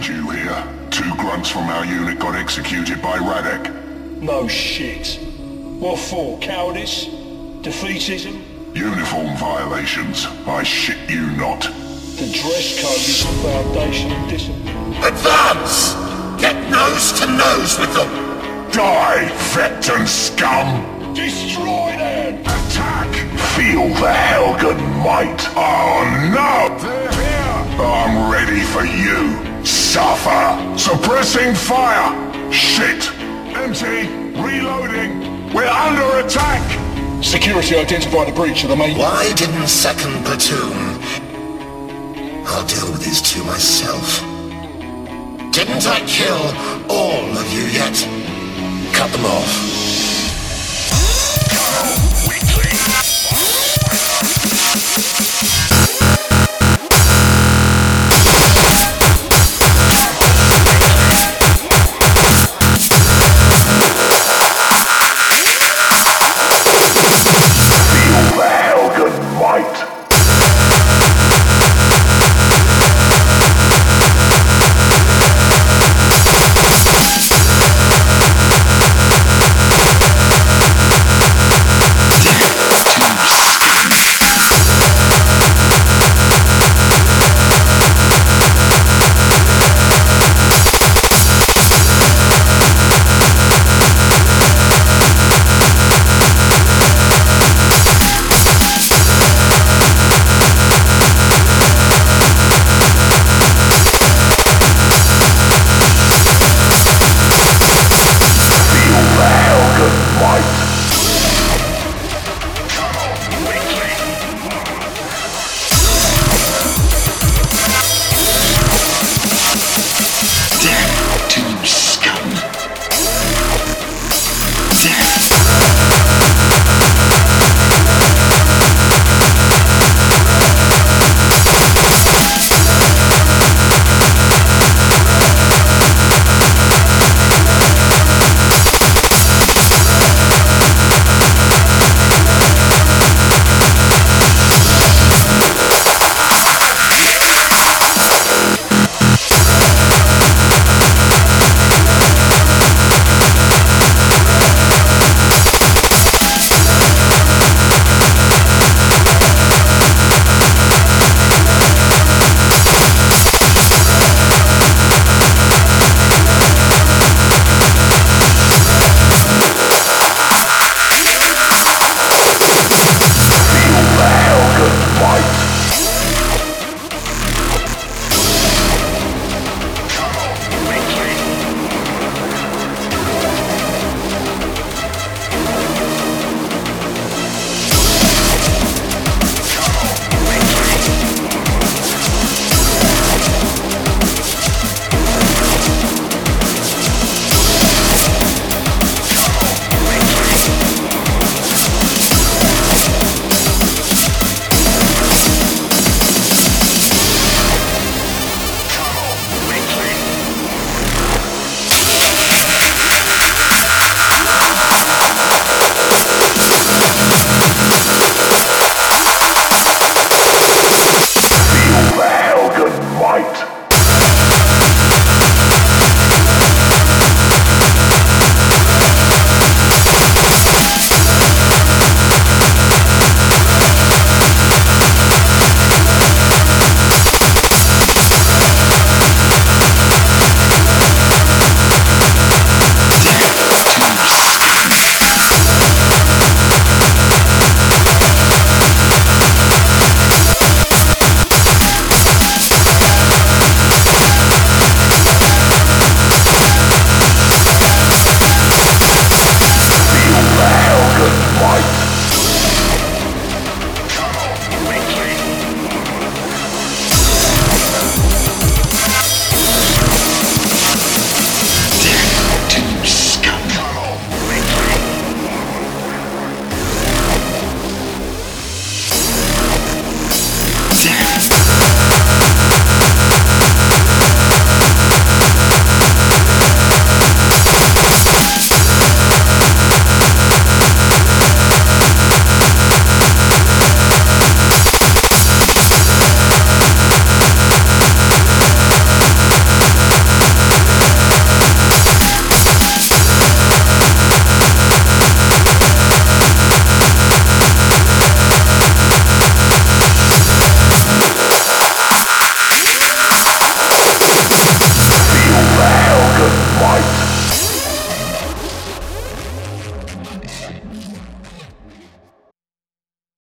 Did you hear? Two grunts from our unit got executed by Radec. No shit. What for? Cowardice? Defeatism? Uniform violations. I shit you not. The dress code is the foundation of discipline. Advance! Get nose to nose with them! Die, Vektan scum! Destroy them! Attack! Feel the Helghan might. Oh no! They're here! I'm ready for you. Suffer! Suppressing fire! Shit! Empty! Reloading! We're under attack! Security identified the breach of the main... Why didn't second platoon? I'll deal with these two myself. Didn't I kill all of you yet? Cut them off.